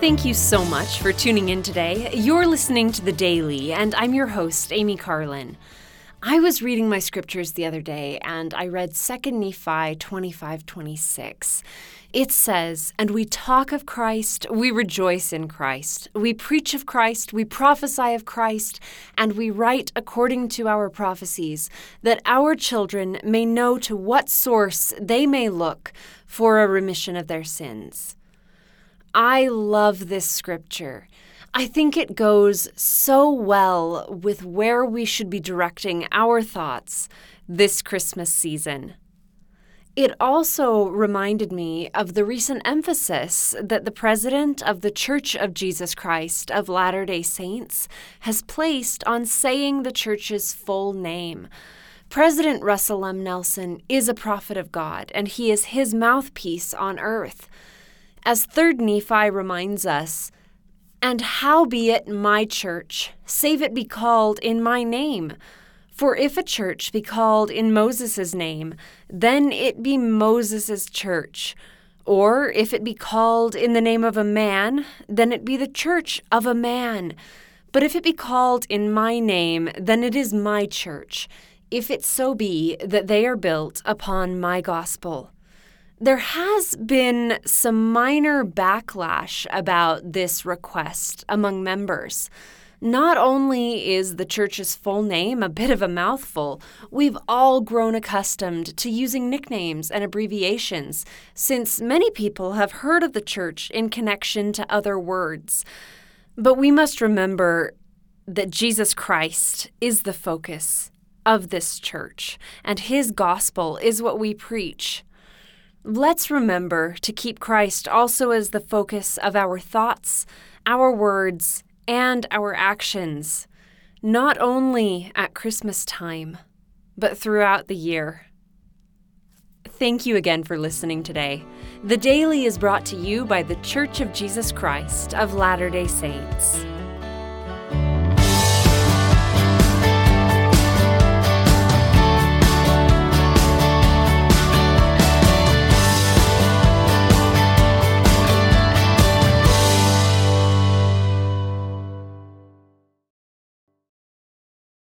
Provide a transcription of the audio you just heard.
Thank you so much for tuning in today. You're listening to The Daily, and I'm your host, Amy Carlin. I was reading my scriptures the other day and I read 2 Nephi 25 26. It says, And we talk of Christ, we rejoice in Christ. We preach of Christ, we prophesy of Christ, and we write according to our prophecies, that our children may know to what source they may look for a remission of their sins. I love this scripture. I think it goes so well with where we should be directing our thoughts this Christmas season. It also reminded me of the recent emphasis that the president of the Church of Jesus Christ of Latter day Saints has placed on saying the church's full name. President Russell M. Nelson is a prophet of God, and he is his mouthpiece on earth. As 3rd Nephi reminds us, and howbeit my church, save it be called in my name. For if a church be called in Moses' name, then it be Moses' church. Or if it be called in the name of a man, then it be the church of a man. But if it be called in my name, then it is my church, if it so be that they are built upon my gospel. There has been some minor backlash about this request among members. Not only is the church's full name a bit of a mouthful, we've all grown accustomed to using nicknames and abbreviations, since many people have heard of the church in connection to other words. But we must remember that Jesus Christ is the focus of this church, and his gospel is what we preach. Let's remember to keep Christ also as the focus of our thoughts, our words, and our actions, not only at Christmas time, but throughout the year. Thank you again for listening today. The Daily is brought to you by The Church of Jesus Christ of Latter day Saints.